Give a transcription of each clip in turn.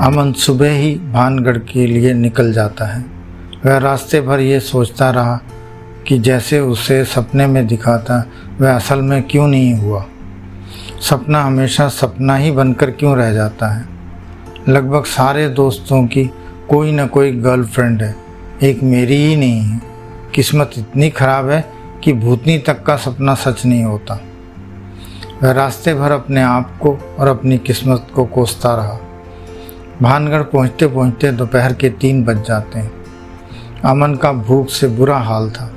अमन सुबह ही भानगढ़ के लिए निकल जाता है। वह रास्ते भर ये सोचता रहा कि जैसे उसे सपने में दिखा था वह असल में क्यों नहीं हुआ? सपना हमेशा सपना ही बनकर क्यों रह जाता है? लगभग सारे दोस्तों की कोई ना कोई गर्लफ्रेंड है। एक मेरी ही नहीं है। किस्मत इतनी ख़राब है कि भूतनी तक का सपना सच नहीं होता। वह रास्ते भर अपने आप को और अपनी किस्मत को कोसता रहा। भानगढ़ पहुँचते पहुँचते दोपहर के तीन बज जाते हैं। अमन का भूख से बुरा हाल था।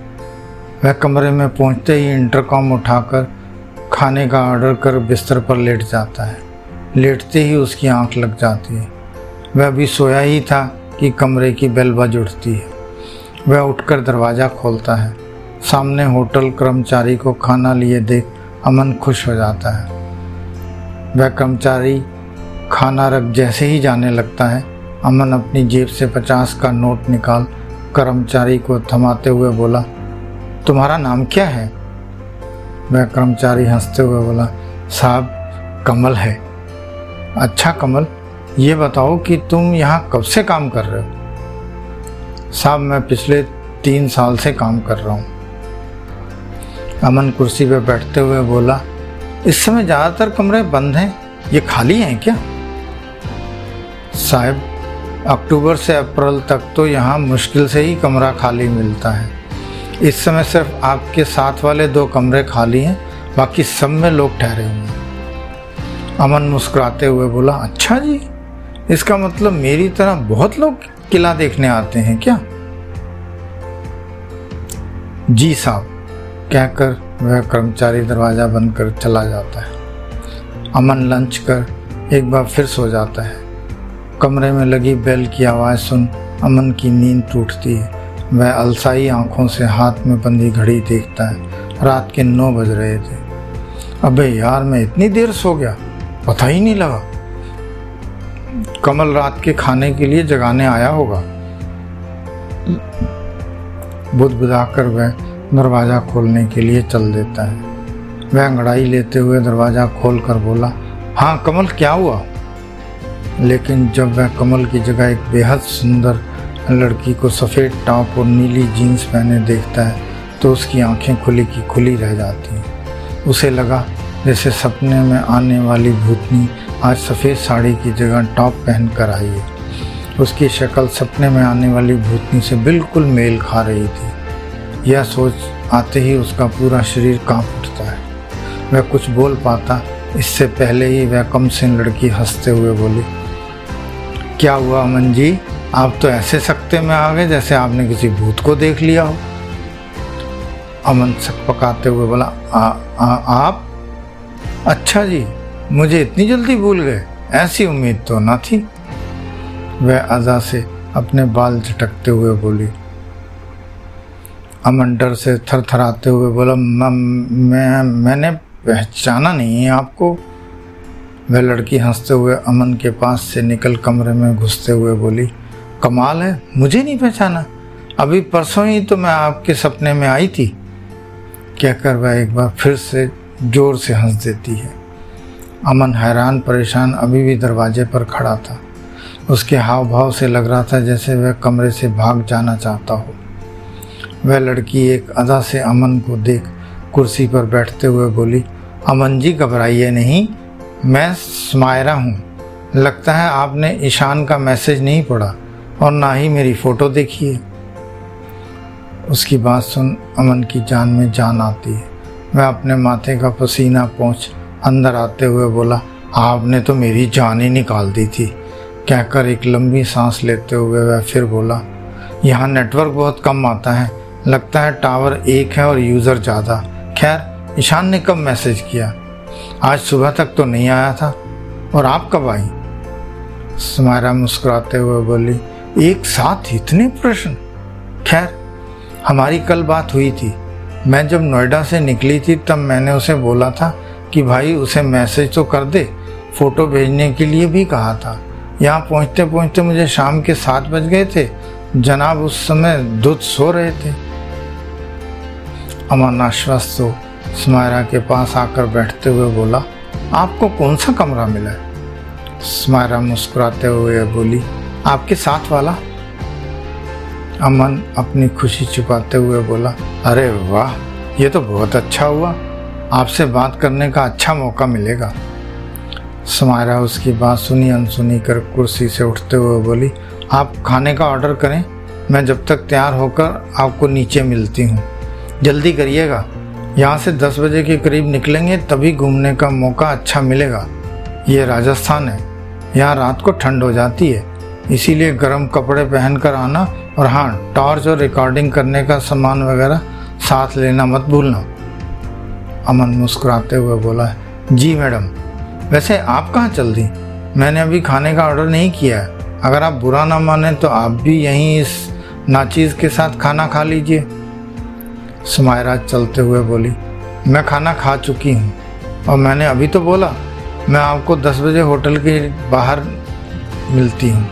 वह कमरे में पहुँचते ही इंटरकॉम उठाकर खाने का ऑर्डर कर बिस्तर पर लेट जाता है। लेटते ही उसकी आँख लग जाती है। वह अभी सोया ही था कि कमरे की बेल बज उठती है। वह उठकर दरवाज़ा खोलता है। सामने होटल कर्मचारी को खाना लिए देख अमन खुश हो जाता है। वह कर्मचारी खाना रख जैसे ही जाने लगता है, अमन अपनी जेब से पचास का नोट निकाल कर्मचारी को थमाते हुए बोला, तुम्हारा नाम क्या है? वह कर्मचारी हँसते हुए बोला, साहब, कमल है। अच्छा कमल, ये बताओ कि तुम यहाँ कब से काम कर रहे हो? साहब, मैं पिछले तीन साल से काम कर रहा हूँ। अमन कुर्सी पर बैठते हुए बोला, इस समय ज़्यादातर कमरे बंद हैं, ये खाली हैं क्या? साहब, अक्टूबर से अप्रैल तक तो यहाँ मुश्किल से ही कमरा खाली मिलता है। इस समय सिर्फ़ आपके साथ वाले दो कमरे खाली हैं, बाकी सब में लोग ठहरे हुए हैं। अमन मुस्कुराते हुए बोला अच्छा जी, इसका मतलब मेरी तरह बहुत लोग किला देखने आते हैं क्या? जी साहब, कहकर वह कर्मचारी दरवाज़ा बंद कर चला जाता है। अमन लंच कर एक बार फिर सो जाता है। कमरे में लगी बेल की आवाज़ सुन अमन की नींद टूटती है। वह अलसाई आँखों से हाथ में बंधी घड़ी देखता है। रात के नौ बज रहे थे। अबे यार, मैं इतनी देर सो गया। पता ही नहीं लगा। कमल रात के खाने के लिए जगाने आया होगा। बुदबुदाकर वह दरवाज़ा खोलने के लिए चल देता है। वह अंगड़ाई लेते हुए दरवाज़ा खोल कर बोला हाँ कमल, क्या हुआ? लेकिन जब वह कमल की जगह एक बेहद सुंदर लड़की को सफ़ेद टॉप और नीली जीन्स पहने देखता है तो उसकी आँखें खुली की खुली रह जाती हैं। उसे लगा जैसे सपने में आने वाली भूतनी आज सफ़ेद साड़ी की जगह टॉप पहन कर आई है। उसकी शक्ल सपने में आने वाली भूतनी से बिल्कुल मेल खा रही थी। यह सोच आते ही उसका पूरा शरीर काँप उठता है। वह कुछ बोल पाता, इससे पहले ही वह कम सिन लड़की हँसते हुए बोली क्या हुआ अमन जी? आप तो ऐसे सकते में आ गए जैसे आपने किसी भूत को देख लिया हो। अमन सक पकाते हुए बोला आ, आ, आप? अच्छा जी मुझे इतनी जल्दी भूल गए। ऐसी उम्मीद तो ना थी। वह अजा से अपने बाल झटकते हुए बोली। अमन डर से थरथराते हुए बोला मैं मैंने पहचाना नहीं है आपको। वह लड़की हँसते हुए अमन के पास से निकल कमरे में घुसते हुए बोली, कमाल है, मुझे नहीं पहचाना। अभी परसों ही तो मैं आपके सपने में आई थी, कहकर वह एक बार फिर से ज़ोर से हंस देती है। अमन हैरान, परेशान, अभी भी दरवाजे पर खड़ा था। उसके हाव भाव से लग रहा था जैसे वह कमरे से भाग जाना चाहता हो। वह लड़की एक अदा से अमन को देख कुर्सी पर बैठते हुए बोली, अमन जी, घबराइए नहीं। मैं स्मायरा हूँ। लगता है आपने ईशान का मैसेज नहीं पढ़ा और ना ही मेरी फ़ोटो देखी है। उसकी बात सुन अमन की जान में जान आती है। वह अपने माथे का पसीना पहुँच अंदर आते हुए बोला, आपने तो मेरी जान ही निकाल दी थी। कहकर एक लंबी सांस लेते हुए वह फिर बोला, यहाँ नेटवर्क बहुत कम आता है। लगता है टावर एक है और यूज़र ज़्यादा। खैर, ईशान ने कब मैसेज किया? आज सुबह तक तो नहीं आया था। और आप कब आई? सुमारा मुस्कुराते हुए बोली, एक साथ इतने प्रश्न? खैर, हमारी कल बात हुई थी। मैं जब नोएडा से निकली थी, तब मैंने उसे बोला था कि भाई उसे मैसेज तो कर दे, फ़ोटो भेजने के लिए भी कहा था। यहाँ पहुँचते पहुँचते मुझे शाम के सात बज गए थे। जनाब उस समय दूध सो रहे थे। अमन आश्वस्त हो सुमायरा के पास आकर बैठते हुए बोला, आपको कौन सा कमरा मिला है? स्मायरा मुस्कुराते हुए बोली, आपके साथ वाला? अमन अपनी खुशी छुपाते हुए बोला, अरे वाह, ये तो बहुत अच्छा हुआ। आपसे बात करने का अच्छा मौका मिलेगा। समायरा उसकी बात सुनी, अनसुनी कर कुर्सी से उठते हुए बोली, आप खाने का ऑर्डर करें, मैं जब तक तैयार होकर आपको नीचे मिलती हूँ। जल्दी करिएगा यहाँ से दस बजे के करीब निकलेंगे, तभी घूमने का मौका अच्छा मिलेगा। ये राजस्थान है। यहाँ रात को ठंड हो जाती है। इसीलिए गर्म कपड़े पहनकर आना और हाँ टॉर्च और रिकॉर्डिंग करने का सामान वगैरह साथ लेना मत भूलना। अमन मुस्कुराते हुए बोला, जी मैडम, वैसे आप कहाँ चल दी मैंने अभी खाने का ऑर्डर नहीं किया है। अगर आप बुरा ना माने तो आप भी यहीं इस नाचीज़ के साथ खाना खा लीजिए। सुमायरा चलते हुए बोली, मैं खाना खा चुकी हूँ। और मैंने अभी तो बोला, मैं आपको दस बजे होटल के बाहर मिलती हूँ।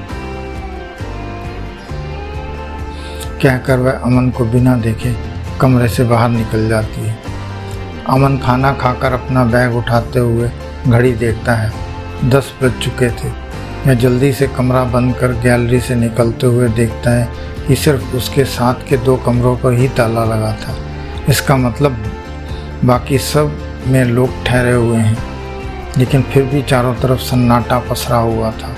कहकर वह अमन को बिना देखे कमरे से बाहर निकल जाती है। अमन खाना खाकर अपना बैग उठाते हुए घड़ी देखता है, दस बज चुके थे। मैं जल्दी से कमरा बंद कर गैलरी से निकलते हुए देखता है कि सिर्फ़ उसके साथ के दो कमरों पर ही ताला लगा था। इसका मतलब बाकी सब में लोग ठहरे हुए हैं, लेकिन फिर भी चारों तरफ़ सन्नाटा पसरा हुआ था।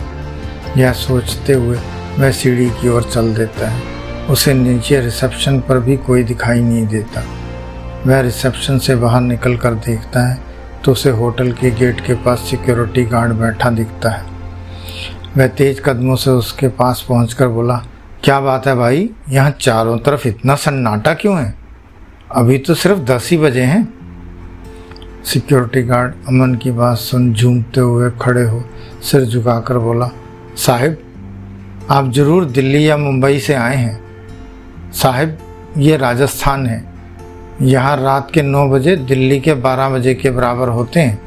यह सोचते हुए वह सीढ़ी की ओर चल देता है। उसे नीचे रिसेप्शन पर भी कोई दिखाई नहीं देता। वह रिसेप्शन से बाहर निकल कर देखता है तो उसे होटल के गेट के पास सिक्योरिटी गार्ड बैठा दिखता है। वह तेज कदमों से उसके पास पहुंचकर बोला क्या बात है भाई? यहाँ चारों तरफ़ इतना सन्नाटा क्यों है? अभी तो सिर्फ़ दस ही बजे हैं। सिक्योरिटी गार्ड अमन की बात सुन झूमते हुए खड़े हो, सिर झुकाकर बोला, साहिब, आप ज़रूर दिल्ली या मुंबई से आए हैं। साहिब, ये राजस्थान है। यहाँ रात के नौ बजे दिल्ली के बारह बजे के बराबर होते हैं।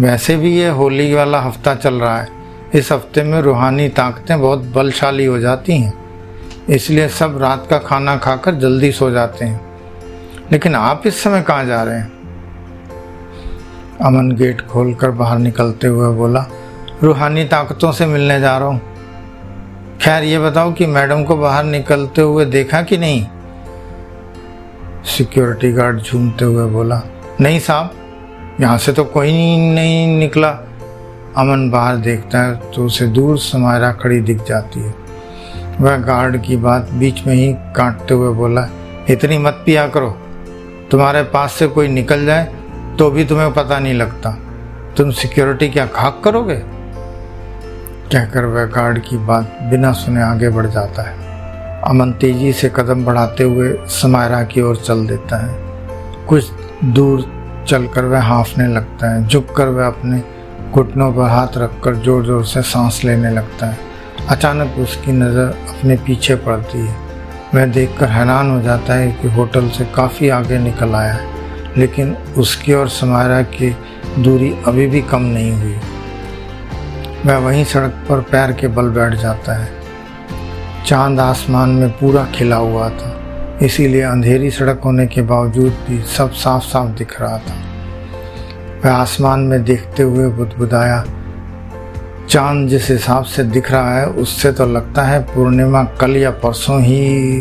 वैसे भी ये होली वाला हफ़्ता चल रहा है। इस हफ़्ते में रूहानी ताकतें बहुत बलशाली हो जाती हैं। इसलिए सब रात का खाना खाकर जल्दी सो जाते हैं। लेकिन आप इस समय कहाँ जा रहे हैं? अमन गेट खोलकर बाहर निकलते हुए बोला, रूहानी ताकतों से मिलने जा रहा हूँ। खैर, ये बताओ कि मैडम को बाहर निकलते हुए देखा कि नहीं? सिक्योरिटी गार्ड झूमते हुए बोला, नहीं साहब, यहाँ से तो कोई नहीं निकला। अमन बाहर देखता है तो उसे दूर समायरा खड़ी दिख जाती है। वह गार्ड की बात बीच में ही काटते हुए बोला, इतनी मत पिया करो। तुम्हारे पास से कोई निकल जाए तो भी तुम्हें पता नहीं लगता। तुम सिक्योरिटी क्या खाक करोगे? कहकर वह गार्ड की बात बिना सुने आगे बढ़ जाता है। अमन तेज़ी से कदम बढ़ाते हुए समायरा की ओर चल देता है। कुछ दूर चलकर वह हाँफने लगता है, झुककर वह अपने घुटनों पर हाथ रखकर ज़ोर ज़ोर से सांस लेने लगता है। अचानक उसकी नज़र अपने पीछे पड़ती है। वह देखकर हैरान हो जाता है कि होटल से काफ़ी आगे निकल आया है, लेकिन उसकी और समायरा की दूरी अभी भी कम नहीं हुई। वह वहीं सड़क पर पैर के बल बैठ जाता है। चाँद आसमान में पूरा खिला हुआ था, इसीलिए अंधेरी सड़क होने के बावजूद भी सब साफ़ साफ़ दिख रहा था। वह आसमान में देखते हुए बुदबुदाया, चाँद जिस हिसाब से दिख रहा है, उससे तो लगता है पूर्णिमा कल या परसों ही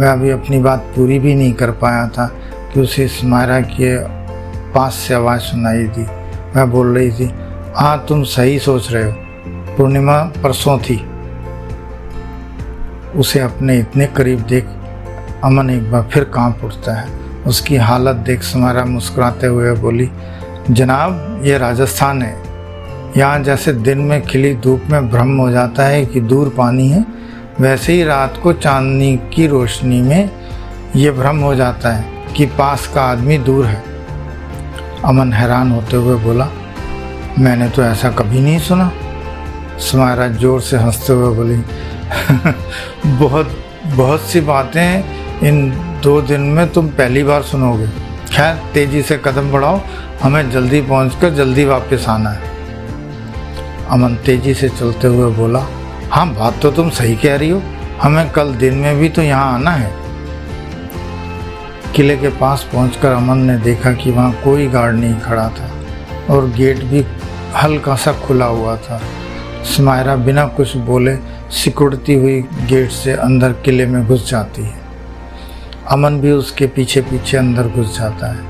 वह अभी अपनी बात पूरी भी नहीं कर पाया था कि उसे स्मायरा के पास से आवाज़ सुनाई दी। वह बोल रही थी हाँ तुम सही सोच रहे हो। पूर्णिमा परसों थी। उसे अपने इतने करीब देख अमन एक बार फिर काँप उठता है। उसकी हालत देख समारा मुस्कुराते हुए बोली जनाब, ये राजस्थान है। यहाँ जैसे दिन में खिली धूप में भ्रम हो जाता है कि दूर पानी है, वैसे ही रात को चांदनी की रोशनी में ये भ्रम हो जाता है कि पास का आदमी दूर है। अमन हैरान होते हुए बोला, मैंने तो ऐसा कभी नहीं सुना। समारा ज़ोर से हँसते हुए बोली बहुत बहुत सी बातें इन दो दिन में तुम पहली बार सुनोगे। खैर, तेज़ी से कदम बढ़ाओ हमें जल्दी पहुंचकर जल्दी वापस आना है। अमन तेज़ी से चलते हुए बोला हाँ बात तो तुम सही कह रही हो। हमें कल दिन में भी तो यहाँ आना है। किले के पास पहुंचकर अमन ने देखा कि वहाँ कोई गार्ड नहीं खड़ा था और गेट भी हल्का सा खुला हुआ था। समायरा बिना कुछ बोले सिकुड़ती हुई गेट से अंदर किले में घुस जाती है। अमन भी उसके पीछे पीछे अंदर घुस जाता है।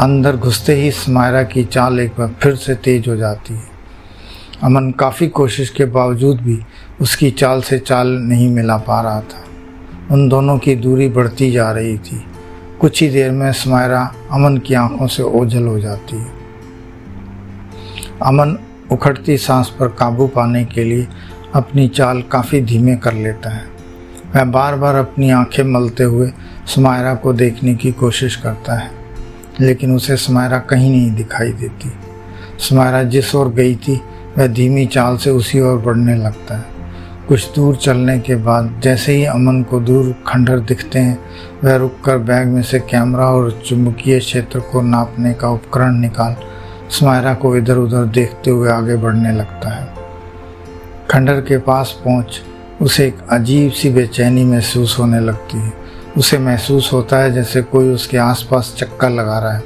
अंदर घुसते ही समायरा की चाल एक बार फिर से तेज हो जाती है। अमन काफ़ी कोशिश के बावजूद भी उसकी चाल से चाल नहीं मिला पा रहा था। उन दोनों की दूरी बढ़ती जा रही थी। कुछ ही देर में समायरा अमन की आँखों से ओझल हो जाती है। अमन उखड़ती सांस पर काबू पाने के लिए अपनी चाल काफ़ी धीमे कर लेता है। वह बार बार अपनी आँखें मलते हुए समायरा को देखने की कोशिश करता है। लेकिन उसे समायरा कहीं नहीं दिखाई देती। समायरा जिस ओर गई थी, वह धीमी चाल से उसी ओर बढ़ने लगता है। कुछ दूर चलने के बाद जैसे ही अमन को दूर खंडर दिखते हैं, वह रुककर बैग में से कैमरा और चुंबकीय क्षेत्र को नापने का उपकरण निकाल स्मायरा को इधर उधर देखते हुए आगे बढ़ने लगता है। खंडर के पास पहुँच, उसे एक अजीब सी बेचैनी महसूस होने लगती है। उसे महसूस होता है जैसे कोई उसके आसपास चक्कर लगा रहा है,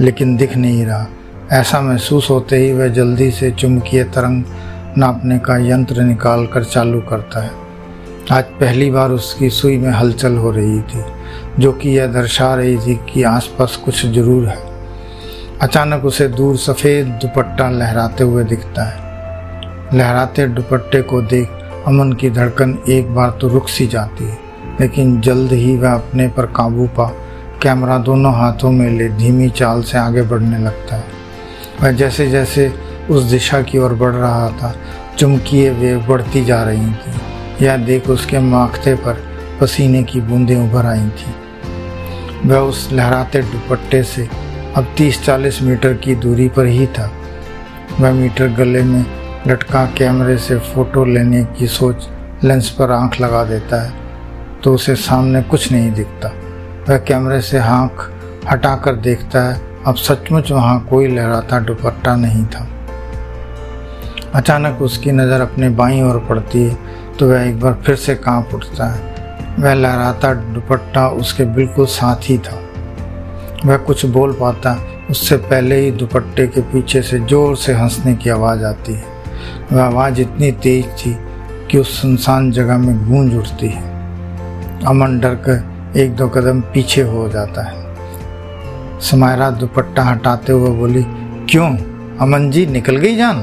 लेकिन दिख नहीं रहा। ऐसा महसूस होते ही वह जल्दी से चुंबकीय तरंग नापने का यंत्र निकाल कर चालू करता है। आज पहली बार उसकी सुई में हलचल हो रही थी, जो कि यह दर्शा रही थी कि आसपास कुछ ज़रूर है। अचानक उसे दूर सफ़ेद दुपट्टा लहराते हुए दिखता है। लहराते दुपट्टे को देख अमन की धड़कन एक बार तो रुक सी जाती है। लेकिन जल्द ही वह अपने पर काबू पा। कैमरा दोनों हाथों में ले धीमी चाल से आगे बढ़ने लगता। है वह जैसे जैसे उस दिशा की ओर बढ़ रहा था चुमकिए वे बढ़ती जा रही थी। यह देख उसके माखते पर पसीने की बूंदें उभर आई थी। वह उस लहराते दुपट्टे से अब 30-40 मीटर की दूरी पर ही था। वह मीटर गले में लटका कैमरे से फ़ोटो लेने की सोच लेंस पर आँख लगा देता है। तो उसे सामने कुछ नहीं दिखता। वह कैमरे से आँख हटाकर देखता है, अब सचमुच वहाँ कोई लहराता दुपट्टा नहीं था। अचानक उसकी नज़र अपने बाई ओर पड़ती है तो वह एक बार फिर से काँप उठता है। वह लहराता दुपट्टा उसके बिल्कुल साथ ही था। वह कुछ बोल पाता, उससे पहले ही दुपट्टे के पीछे से ज़ोर से हंसने की आवाज़ आती है। वह आवाज़ इतनी तेज थी कि उस सुनसान जगह में गूंज उठती है। अमन डर कर एक दो कदम पीछे हो जाता है। समायरा दुपट्टा हटाते हुए बोली, क्यों? अमन जी, निकल गई जान?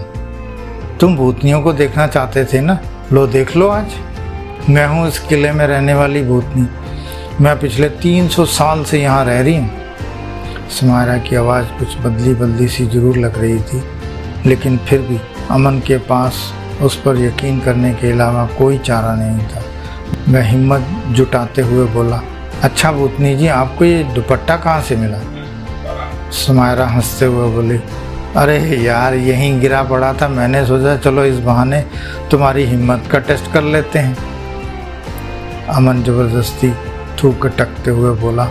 तुम भूतनियों को देखना चाहते थे ना? लो देख लो आज। मैं हूँ इस किले में रहने वाली भूतनी। मैं पिछले तीन सौ साल से यहाँ रह रही हूँ। समायरा की आवाज़ कुछ बदली बदली सी ज़रूर लग रही थी, लेकिन फिर भी अमन के पास उस पर यकीन करने के अलावा कोई चारा नहीं था। मैं हिम्मत जुटाते हुए बोला अच्छा भूतनी जी, आपको ये दुपट्टा कहाँ से मिला? समायरा हँसते हुए बोली, अरे यार, यहीं गिरा पड़ा था। मैंने सोचा, चलो इस बहाने तुम्हारी हिम्मत का टेस्ट कर लेते हैं। अमन ज़बरदस्ती थूक टकते हुए बोला,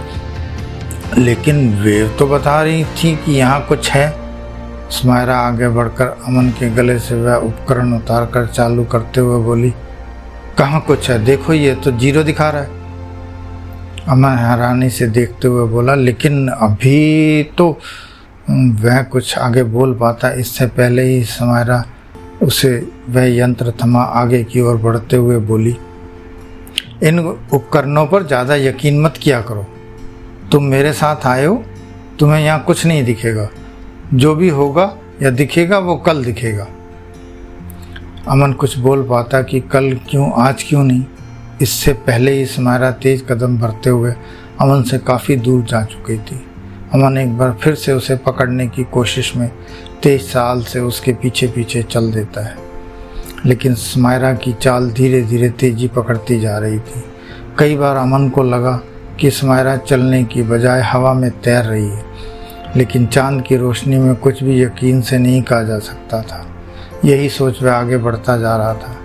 लेकिन वेव तो बता रही थी कि यहाँ कुछ है। स्मायरा आगे बढ़कर अमन के गले से वह उपकरण उतार कर चालू करते हुए बोली कहाँ कुछ है? देखो ये तो ज़ीरो दिखा रहा है। अमन हैरानी से देखते हुए बोला, लेकिन अभी तो वह कुछ आगे बोल पाता। इससे पहले ही समायरा उसे वह यंत्र थमा आगे की ओर बढ़ते हुए बोली, इन उपकरणों पर ज़्यादा यकीन मत किया करो। तुम मेरे साथ आए हो, तुम्हें यहाँ कुछ नहीं दिखेगा। जो भी होगा या दिखेगा, वो कल दिखेगा। अमन कुछ बोल पाता कि कल क्यों, आज क्यों नहीं? इससे पहले ही समायरा तेज कदम भरते हुए अमन से काफ़ी दूर जा चुकी थी। अमन एक बार फिर से उसे पकड़ने की कोशिश में तेज साल से उसके पीछे पीछे चल देता है। लेकिन स्मायरा की चाल धीरे धीरे तेज़ी पकड़ती जा रही थी। कई बार अमन को लगा कि स्मायरा चलने की बजाय हवा में तैर रही है, लेकिन चाँद की रोशनी में कुछ भी यकीन से नहीं कहा जा सकता था। यही सोच वह आगे बढ़ता जा रहा था।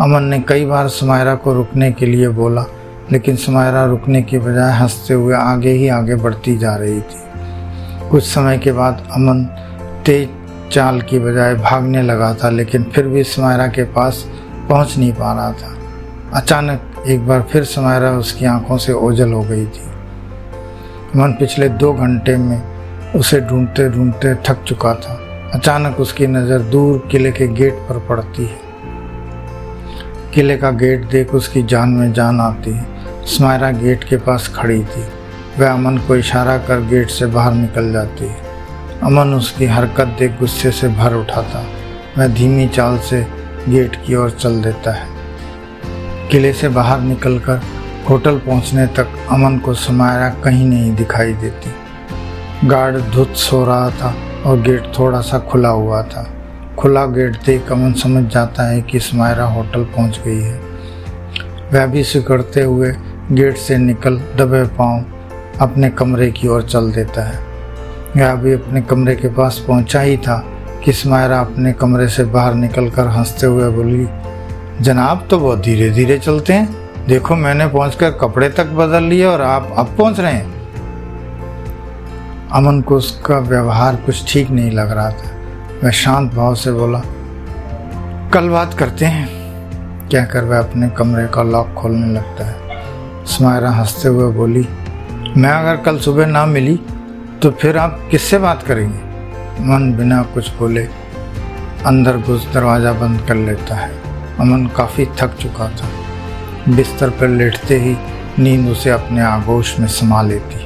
अमन ने कई बार स्मायरा को रुकने के लिए बोला, लेकिन समायरा रुकने की बजाय हँसते हुए आगे ही आगे बढ़ती जा रही थी। कुछ समय के बाद अमन तेज चाल की बजाय भागने लगा था, लेकिन फिर भी समायरा के पास पहुँच नहीं पा रहा था। अचानक एक बार फिर समायरा उसकी आँखों से ओझल हो गई थी। अमन पिछले दो घंटे में उसे ढूंढते ढूंढते थक चुका था। अचानक उसकी नज़र दूर किले के गेट पर पड़ती है। किले का गेट देख उसकी जान में जान आती है। स्मायरा गेट के पास खड़ी थी। वह अमन को इशारा कर गेट से बाहर निकल जाती है। अमन उसकी हरकत देख गुस्से से भर उठाता। वह धीमी चाल से गेट की ओर चल देता है। किले से बाहर निकलकर होटल पहुँचने तक अमन को समायरा कहीं नहीं दिखाई देती। गार्ड धुत सो रहा था। और गेट थोड़ा सा खुला हुआ था। खुला गेट देख अमन समझ जाता है कि स्मायरा होटल पहुँच गई है। वह भी सिकड़ते हुए गेट से निकल दबे पाँव अपने कमरे की ओर चल देता है। वह अभी अपने कमरे के पास पहुँचा ही था कि स्मायरा अपने कमरे से बाहर निकलकर हँसते हुए बोली, जनाब तो बहुत धीरे धीरे चलते हैं। देखो, मैंने पहुंचकर कपड़े तक बदल लिए और आप अब पहुँच रहे हैं। अमन को उसका व्यवहार कुछ ठीक नहीं लग रहा था। वह शांत भाव से बोला, कल बात करते हैं। क्या कर वह अपने कमरे का लॉक खोलने लगता है। स्मायरा हँसते हुए बोली, मैं अगर कल सुबह ना मिली तो फिर आप किससे बात करेंगे? मन बिना कुछ बोले अंदर घुस दरवाज़ा बंद कर लेता है। अमन काफ़ी थक चुका था। बिस्तर पर लेटते ही नींद उसे अपने आगोश में समा लेती